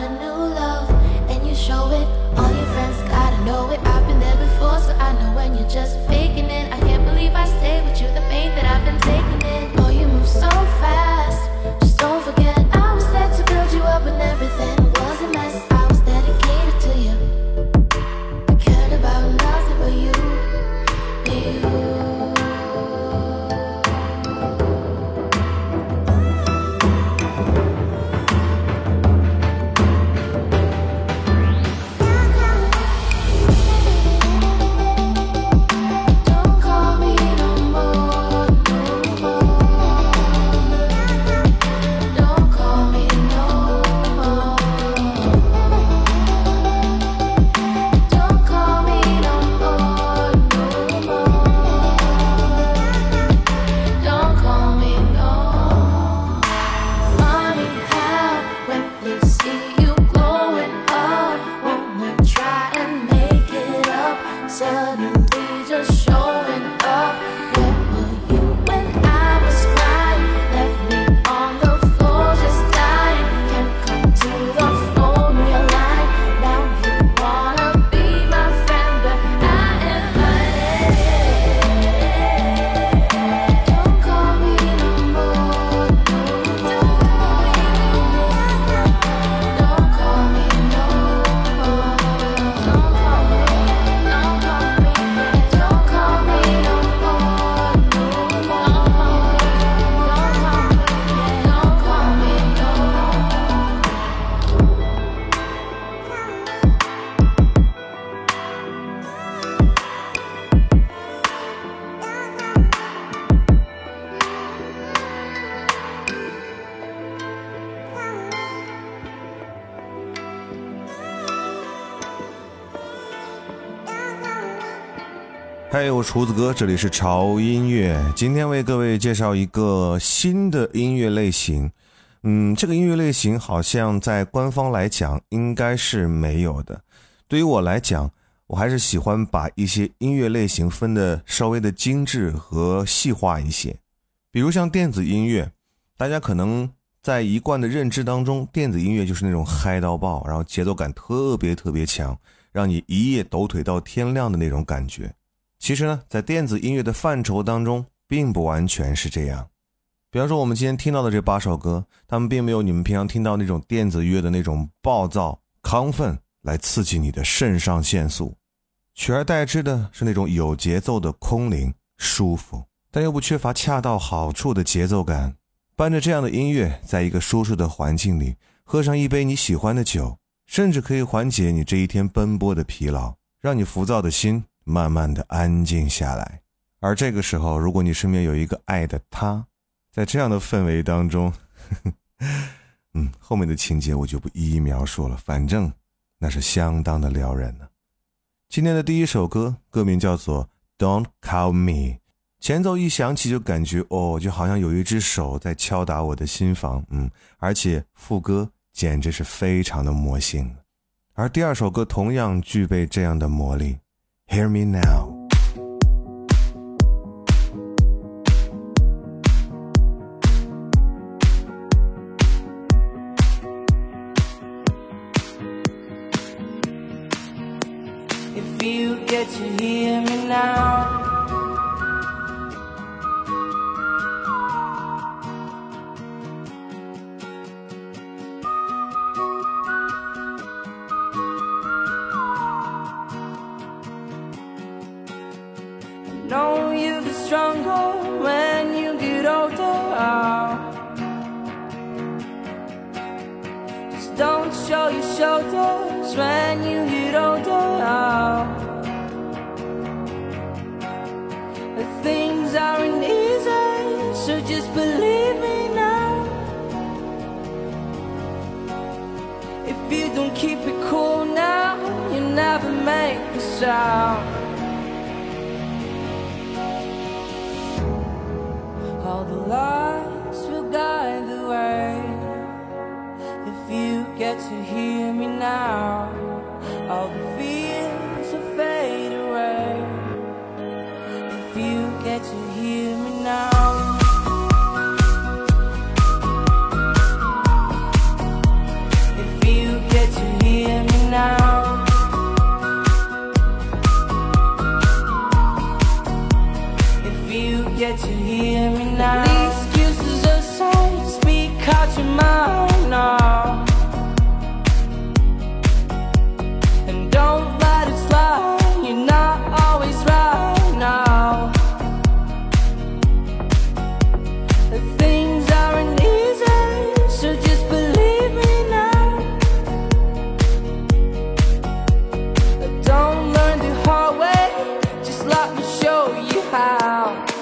嗨，我胡子哥，这里是潮音乐。今天为各位介绍一个新的音乐类型。嗯，这个音乐类型好像在官方来讲应该是没有的。对于我来讲，我还是喜欢把一些音乐类型分的稍微的精致和细化一些。比如像电子音乐，大家可能在一贯的认知当中，电子音乐就是那种嗨到爆，然后节奏感特别特别强，让你一夜抖腿到天亮的那种感觉。其实呢，在电子音乐的范畴当中，并不完全是这样。比方说，我们今天听到的这八首歌，他们并没有你们平常听到那种电子乐的那种暴躁、亢奋来刺激你的肾上腺素。取而代之的是那种有节奏的空灵、舒服，但又不缺乏恰到好处的节奏感。伴着这样的音乐，在一个舒适的环境里，喝上一杯你喜欢的酒，甚至可以缓解你这一天奔波的疲劳，让你浮躁的心慢慢的安静下来。而这个时候，如果你身边有一个爱的他，在这样的氛围当中，嗯，后面的情节我就不一一描述了，反正那是相当的撩人呢。今天的第一首歌，歌名叫做《Don't Call Me》，前奏一响起就感觉哦，就好像有一只手在敲打我的心房，嗯，而且副歌简直是非常的魔性。而第二首歌同样具备这样的魔力，《Hear Me Now》。If you don't keep it cool now, you never make a sound. All the lights will guide the way. If you get to hear me now, all the fears show you how.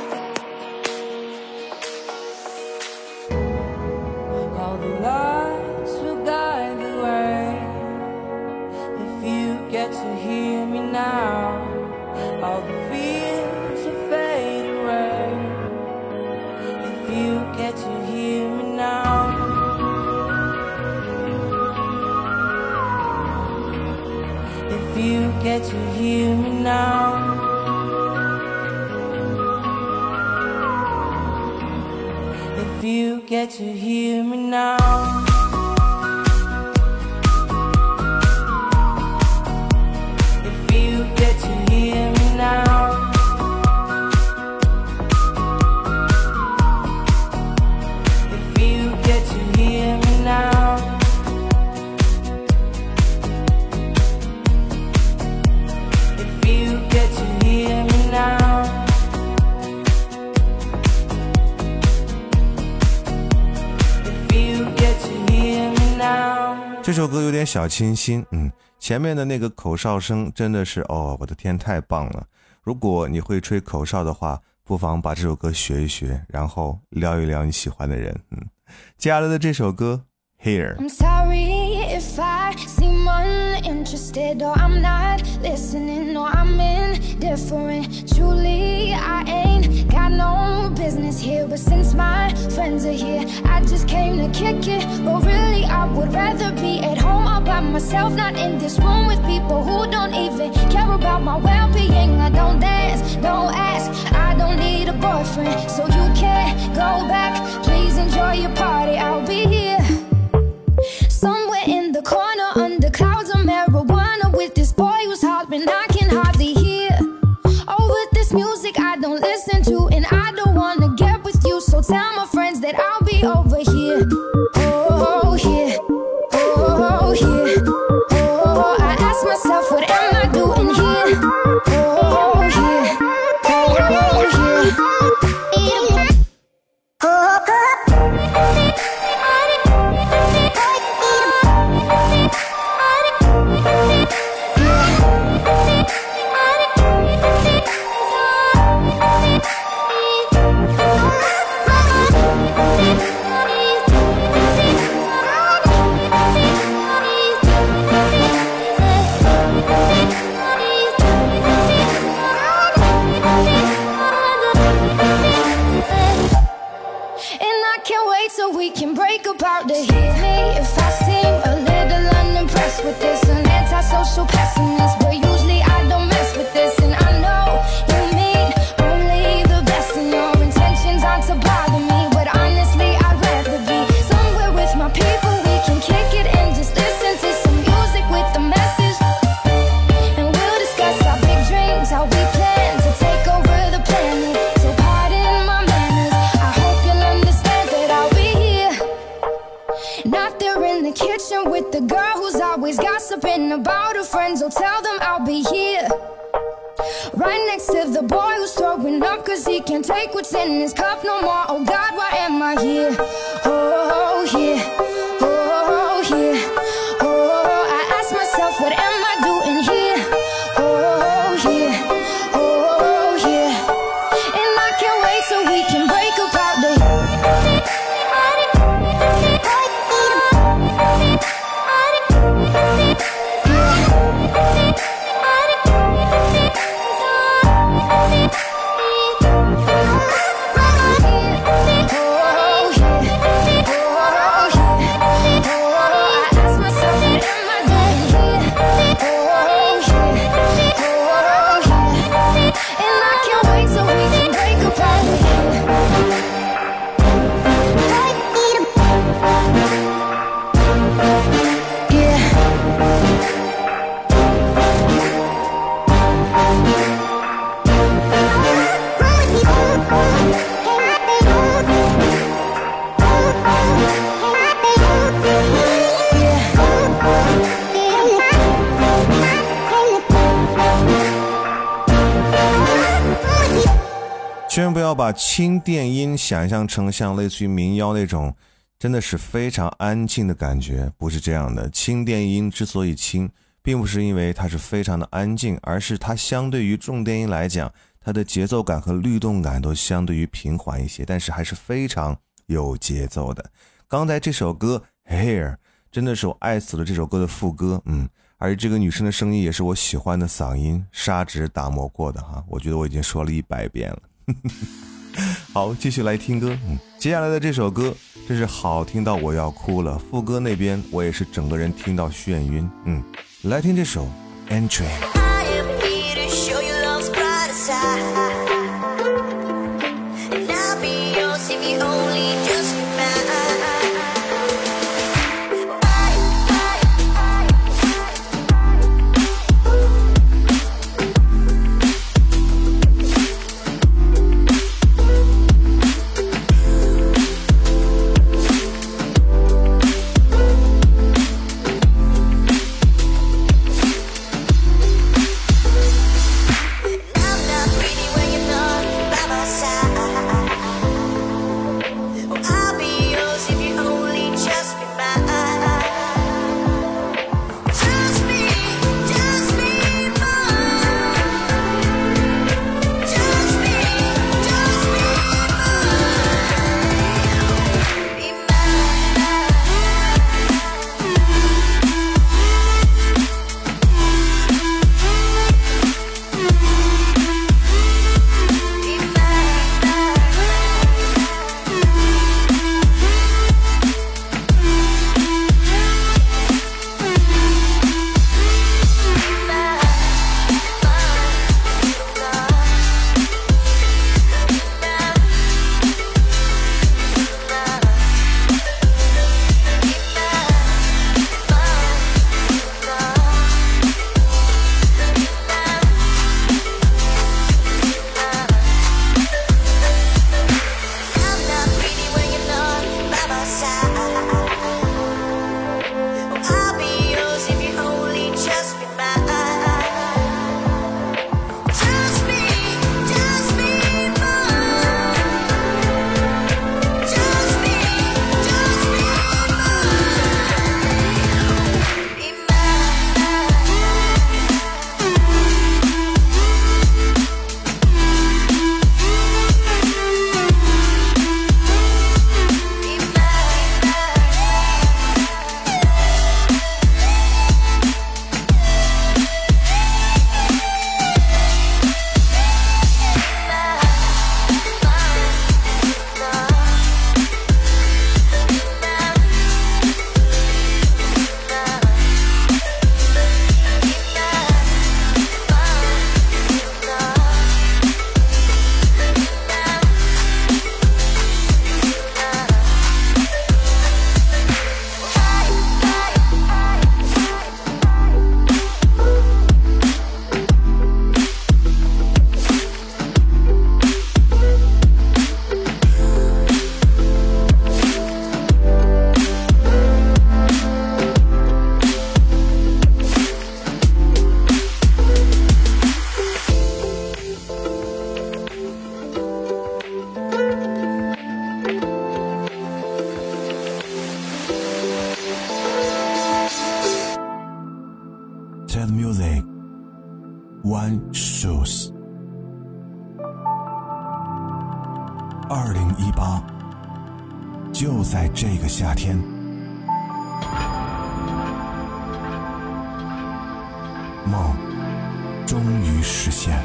这首歌有点小清新，嗯，前面的那个口哨声真的是，哦，我的天，太棒了！如果你会吹口哨的话，不妨把这首歌学一学，然后撩一撩你喜欢的人，嗯。接下来的这首歌《Here》，seem uninterested or I'm not listening or I'm indifferent. Truly, I ain't got no business here. But since my friends are here, I just came to kick it. But really, I would rather be at home all by myself, not in this room with people who don't even care about my well being. I don't dance, don't ask, I don't need a boyfriend. So you can't go back. Please enjoy your party, I'll be here. Somewhere in the corner boy who's hopping, I can hardly hear. Over oh, this music I don't listen to, and I don't wanna get with you. So tell my friends that I'll be over here. The kitchen with the girl who's always gossiping about her friends. Oh, tell them I'll be here. Right next to the boy who's throwing up cause he can't take what's in his cup no more. Oh God, why am I here? Oh, yeah. 把轻电音想象成像类似于民谣那种，真的是非常安静的感觉，不是这样的。轻电音之所以轻，并不是因为它是非常的安静，而是它相对于重电音来讲，它的节奏感和律动感都相对于平缓一些，但是还是非常有节奏的。刚才这首歌《Hair》真的是我爱死了这首歌的副歌，嗯，而这个女生的声音也是我喜欢的嗓音，砂纸打磨过的哈，我觉得我已经说了一百遍了。好，继续来听歌。嗯，接下来的这首歌真是好听到我要哭了。副歌那边我也是整个人听到眩晕。嗯，来听这首《Entry》。终于实现。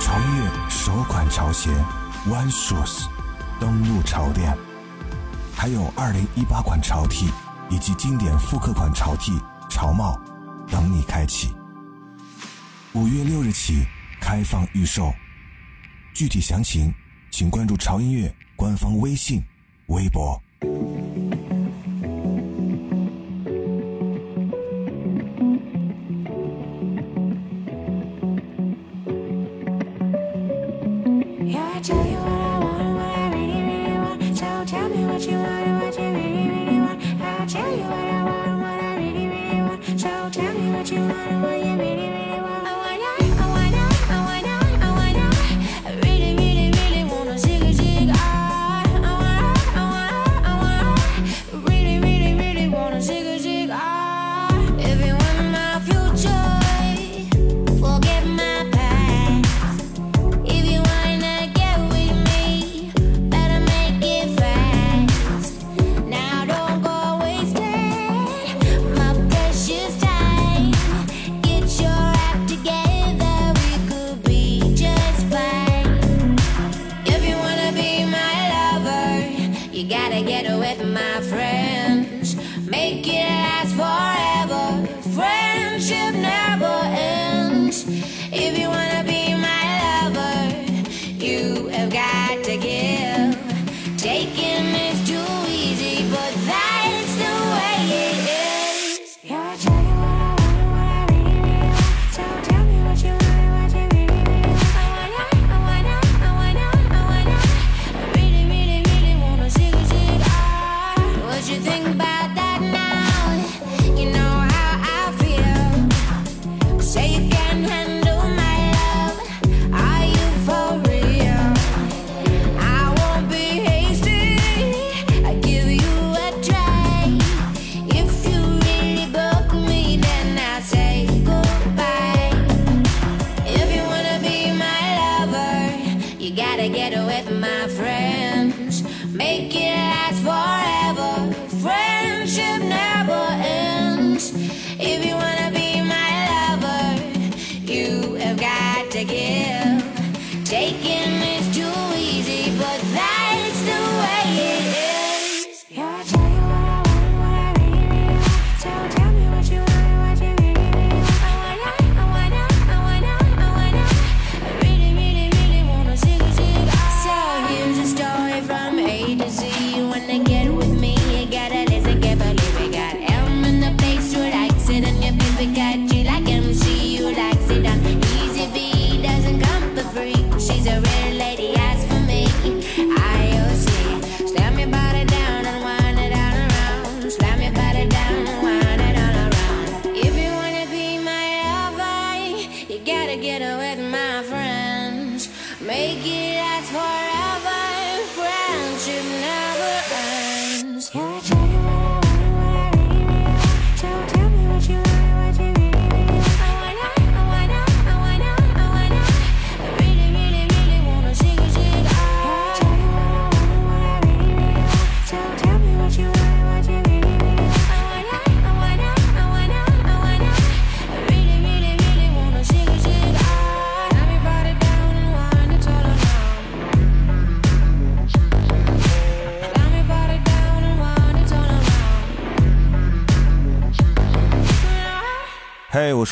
潮音乐首款潮鞋 One Shoes 登陆潮店，还有二零一八款潮 T 以及经典复刻款潮 T、潮帽等你开启。五月六日起开放预售。具体详情，请关注潮音乐官方微信、微博。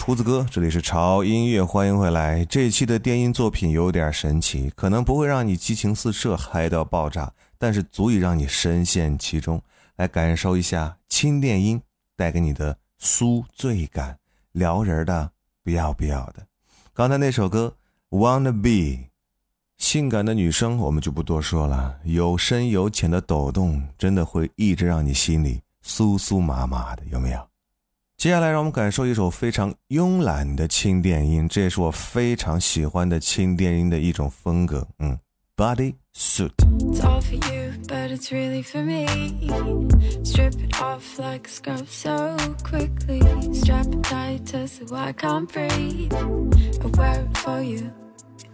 胡子哥，这里是潮音乐，欢迎回来。这一期的电音作品有点神奇，可能不会让你激情四射、嗨到爆炸，但是足以让你深陷其中，来感受一下轻电音带给你的酥醉感，撩人的不要不要的。刚才那首歌《Wanna Be》，性感的女生我们就不多说了，有深有浅的抖动，真的会一直让你心里酥酥麻麻的，有没有？接下来，让我们感受一首非常慵懒的轻电音，这也是我非常喜欢的轻电音的一种风格。嗯，Body Suit。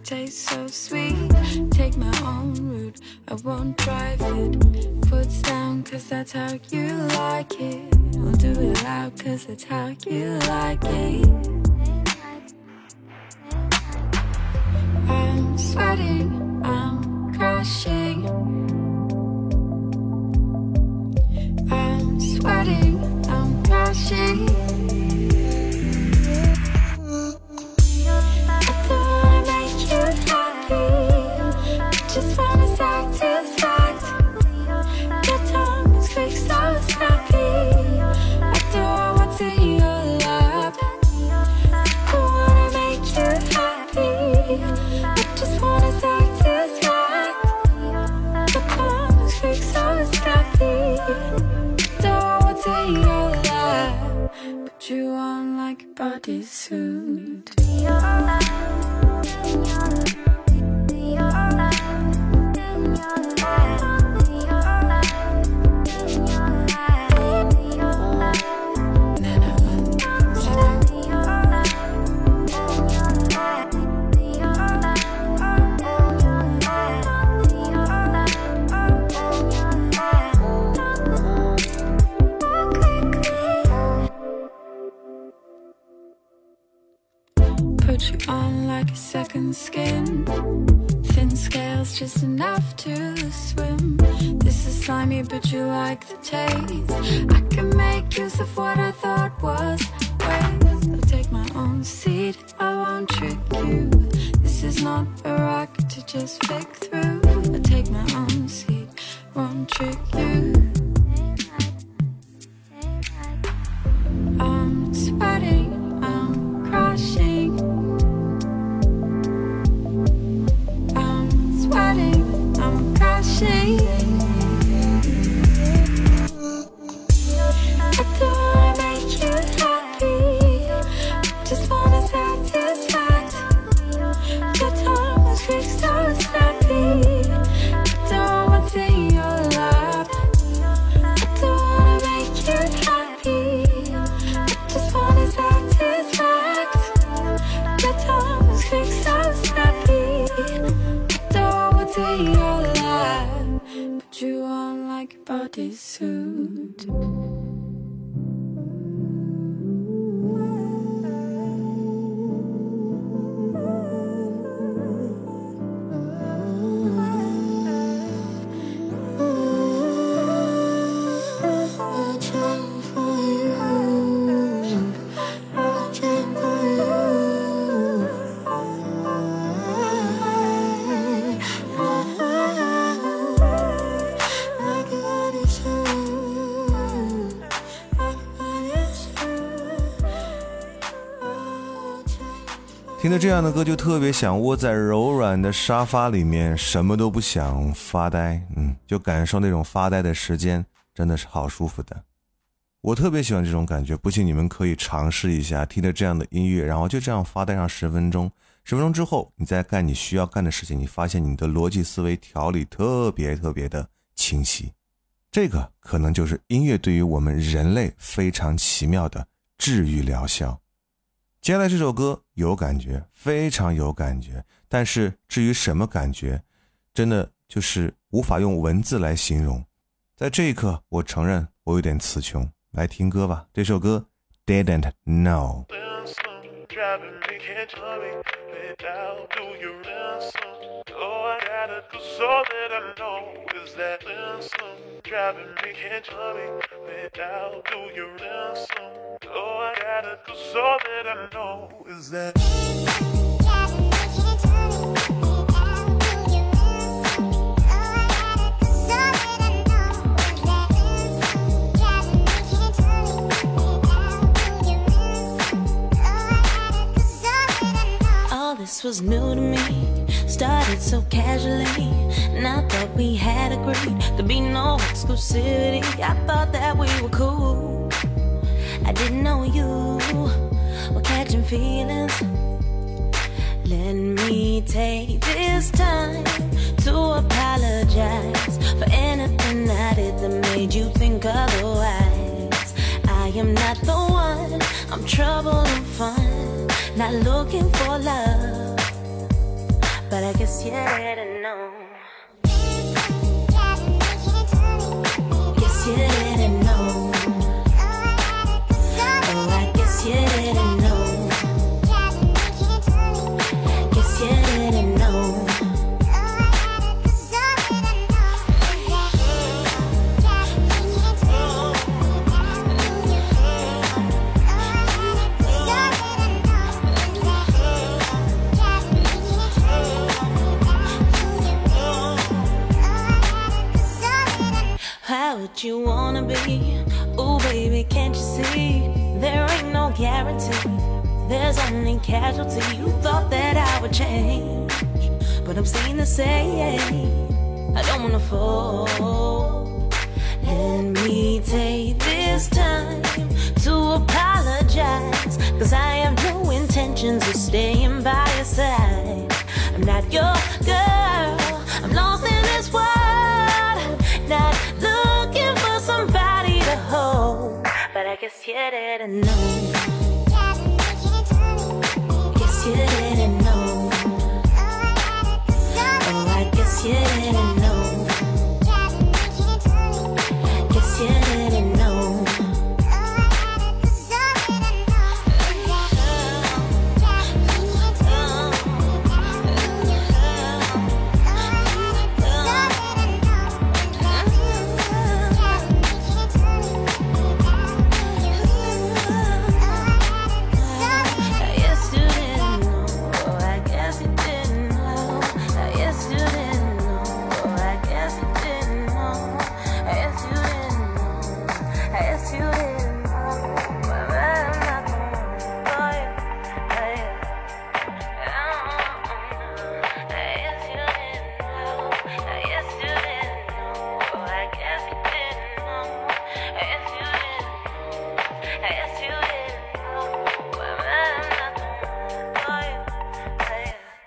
taste so sweet. Take my own route, I won't drive it. Foot's down, cause that's how you like it. I'll do it loud, cause that's how you like it. I'm sweating, I'm crashing. I'm sweating, I'm crashing. body soon. Second skin. Thin scales just enough to swim. This is slimy, but you like the taste. I can make use of what I thought was waste. I'll take my own seat, I won't trick you. This is not a rock to just fake through. I'll take my own seat, won't trick you. 听着这样的歌，就特别想窝在柔软的沙发里面，什么都不想，发呆。嗯，就感受那种发呆的时间，真的是好舒服的。我特别喜欢这种感觉，不信你们可以尝试一下，听着这样的音乐，然后就这样发呆上十分钟。十分钟之后，你再干你需要干的事情，你发现你的逻辑思维条理特别特别的清晰。这个可能就是音乐对于我们人类非常奇妙的治愈疗效。接下来这首歌有感觉，非常有感觉，但是至于什么感觉，真的就是无法用文字来形容。在这一刻，我承认我有点词穷。来听歌吧，这首歌 Didn't Know。ransom, driving me can't tell me without do you ransom. Oh, I gotta do so that I know is that ransom, driving me can't tell me without do you ransom. Gotta do so that I know is that. All this was new to me, started so casually. And I thought we had agreed there'd be no exclusivity. I thought that we were cool. I didn't know you were catching feelings. Let me take this time to apologize for anything I did that made you think otherwise. I am not the one, I'm trouble and fun, not looking for love. But I guess you didn't say I don't wanna fall.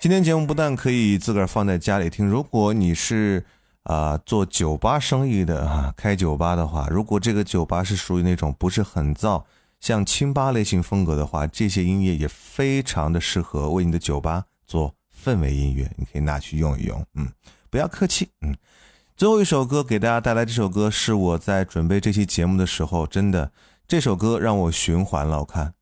今天节目不但可以自个儿放在家里听，如果你是啊、做酒吧生意的啊，开酒吧的话，如果这个酒吧是属于那种不是很燥，像清吧类型风格的话，这些音乐也非常的适合为你的酒吧做氛围音乐，你可以拿去用一用，嗯，不要客气，嗯。最后一首歌给大家带来，这首歌是我在准备这期节目的时候，真的这首歌让我循环了，我看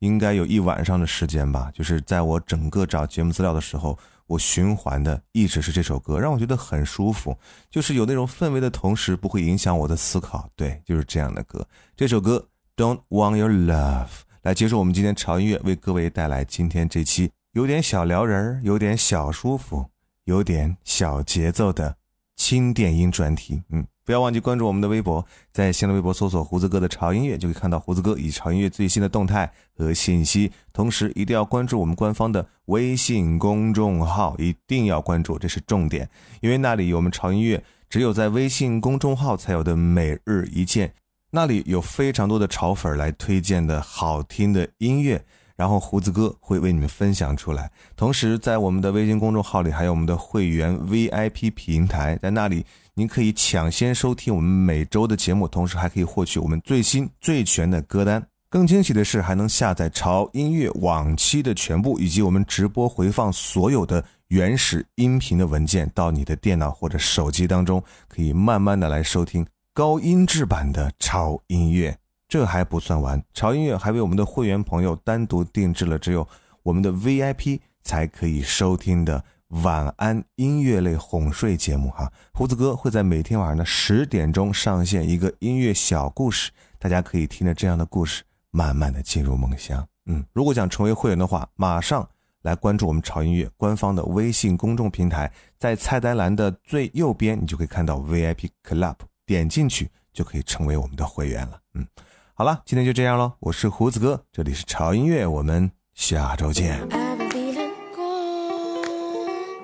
应该有一晚上的时间吧，就是在我整个找节目资料的时候，我循环的一直是这首歌，让我觉得很舒服，就是有那种氛围的同时不会影响我的思考，对，就是这样的歌。这首歌《Don't Want Your Love》来结束我们今天潮音乐，为各位带来今天这期有点小撩人儿、有点小舒服、有点小节奏的轻电音专题。嗯，不要忘记关注我们的微博，在新浪微博搜索“胡子哥的潮音乐”，就可以看到胡子哥以及潮音乐最新的动态和信息。同时，一定要关注我们官方的微信公众号，一定要关注，这是重点，因为那里有我们潮音乐只有在微信公众号才有的每日一见，那里有非常多的潮粉来推荐的好听的音乐。然后胡子哥会为你们分享出来。同时，在我们的微信公众号里还有我们的会员 VIP 平台，在那里您可以抢先收听我们每周的节目，同时还可以获取我们最新最全的歌单。更惊喜的是，还能下载潮音乐往期的全部以及我们直播回放所有的原始音频的文件到你的电脑或者手机当中，可以慢慢的来收听高音质版的潮音乐。这还不算完，潮音乐还为我们的会员朋友单独定制了只有我们的 VIP 才可以收听的晚安音乐类哄睡节目哈。胡子哥会在每天晚上的十点钟上线一个音乐小故事，大家可以听着这样的故事，慢慢的进入梦乡。嗯，如果想成为会员的话，马上来关注我们潮音乐官方的微信公众平台，在菜单栏的最右边，你就可以看到 VIP Club，点进去就可以成为我们的会员了。嗯。好了，今天就这样喽。我是胡子哥，这里是潮音乐，我们下周见。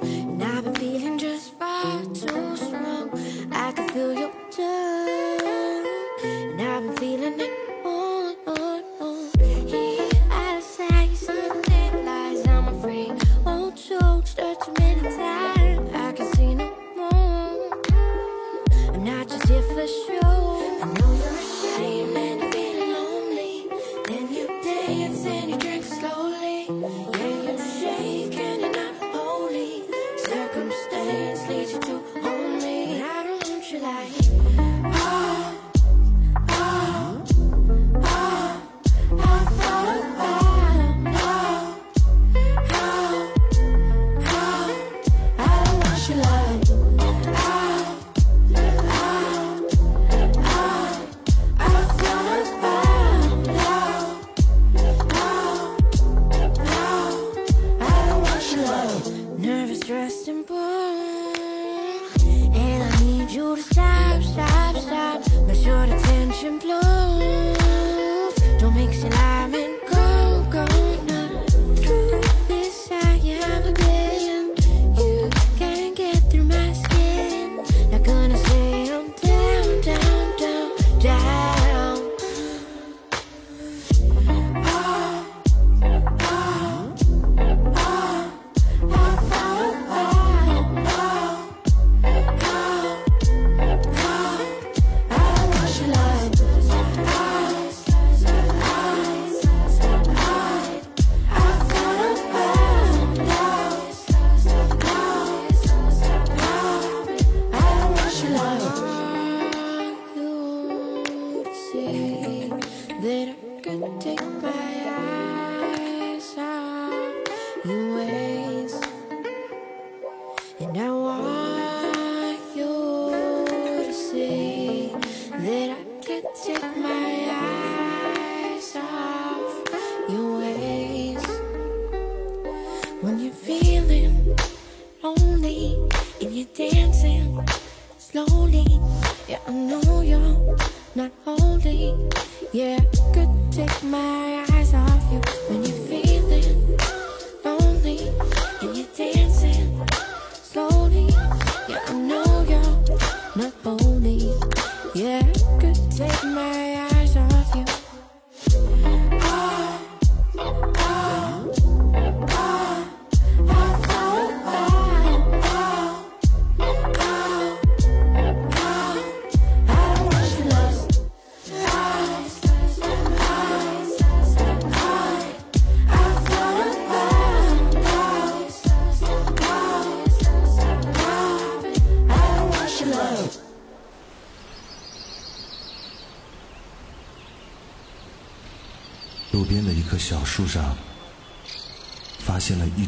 Now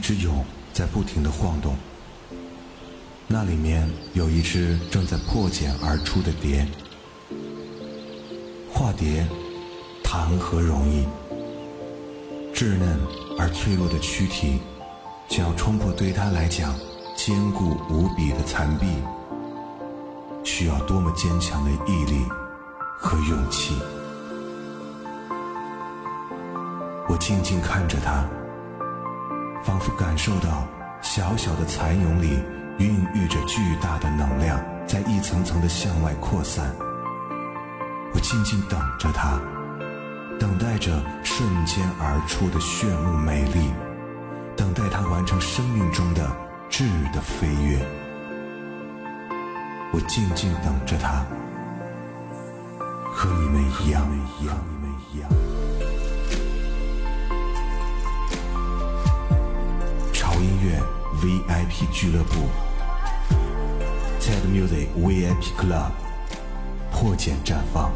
只蛹在不停的晃动。那里面有一只正在破茧而出的蝶。化蝶，谈何容易？稚嫩而脆弱的躯体，想要冲破对它来讲坚固无比的残壁，需要多么坚强的毅力和勇气！我静静看着它，仿佛感受到小小的蚕蛹里孕育着巨大的能量，在一层层的向外扩散。我静静等着它，等待着瞬间而出的炫目美丽，等待它完成生命中的质的飞跃。我静静等着它，和你们一样，一样，你们一样。VIP 俱乐部，TED Music VIP Club，破茧绽放。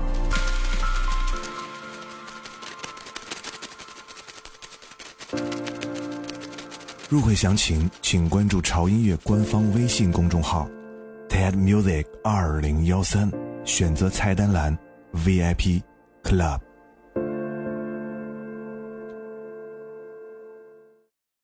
入会详情请关注潮音乐官方微信公众号 TED Music 二零幺三，选择菜单栏 VIP Club。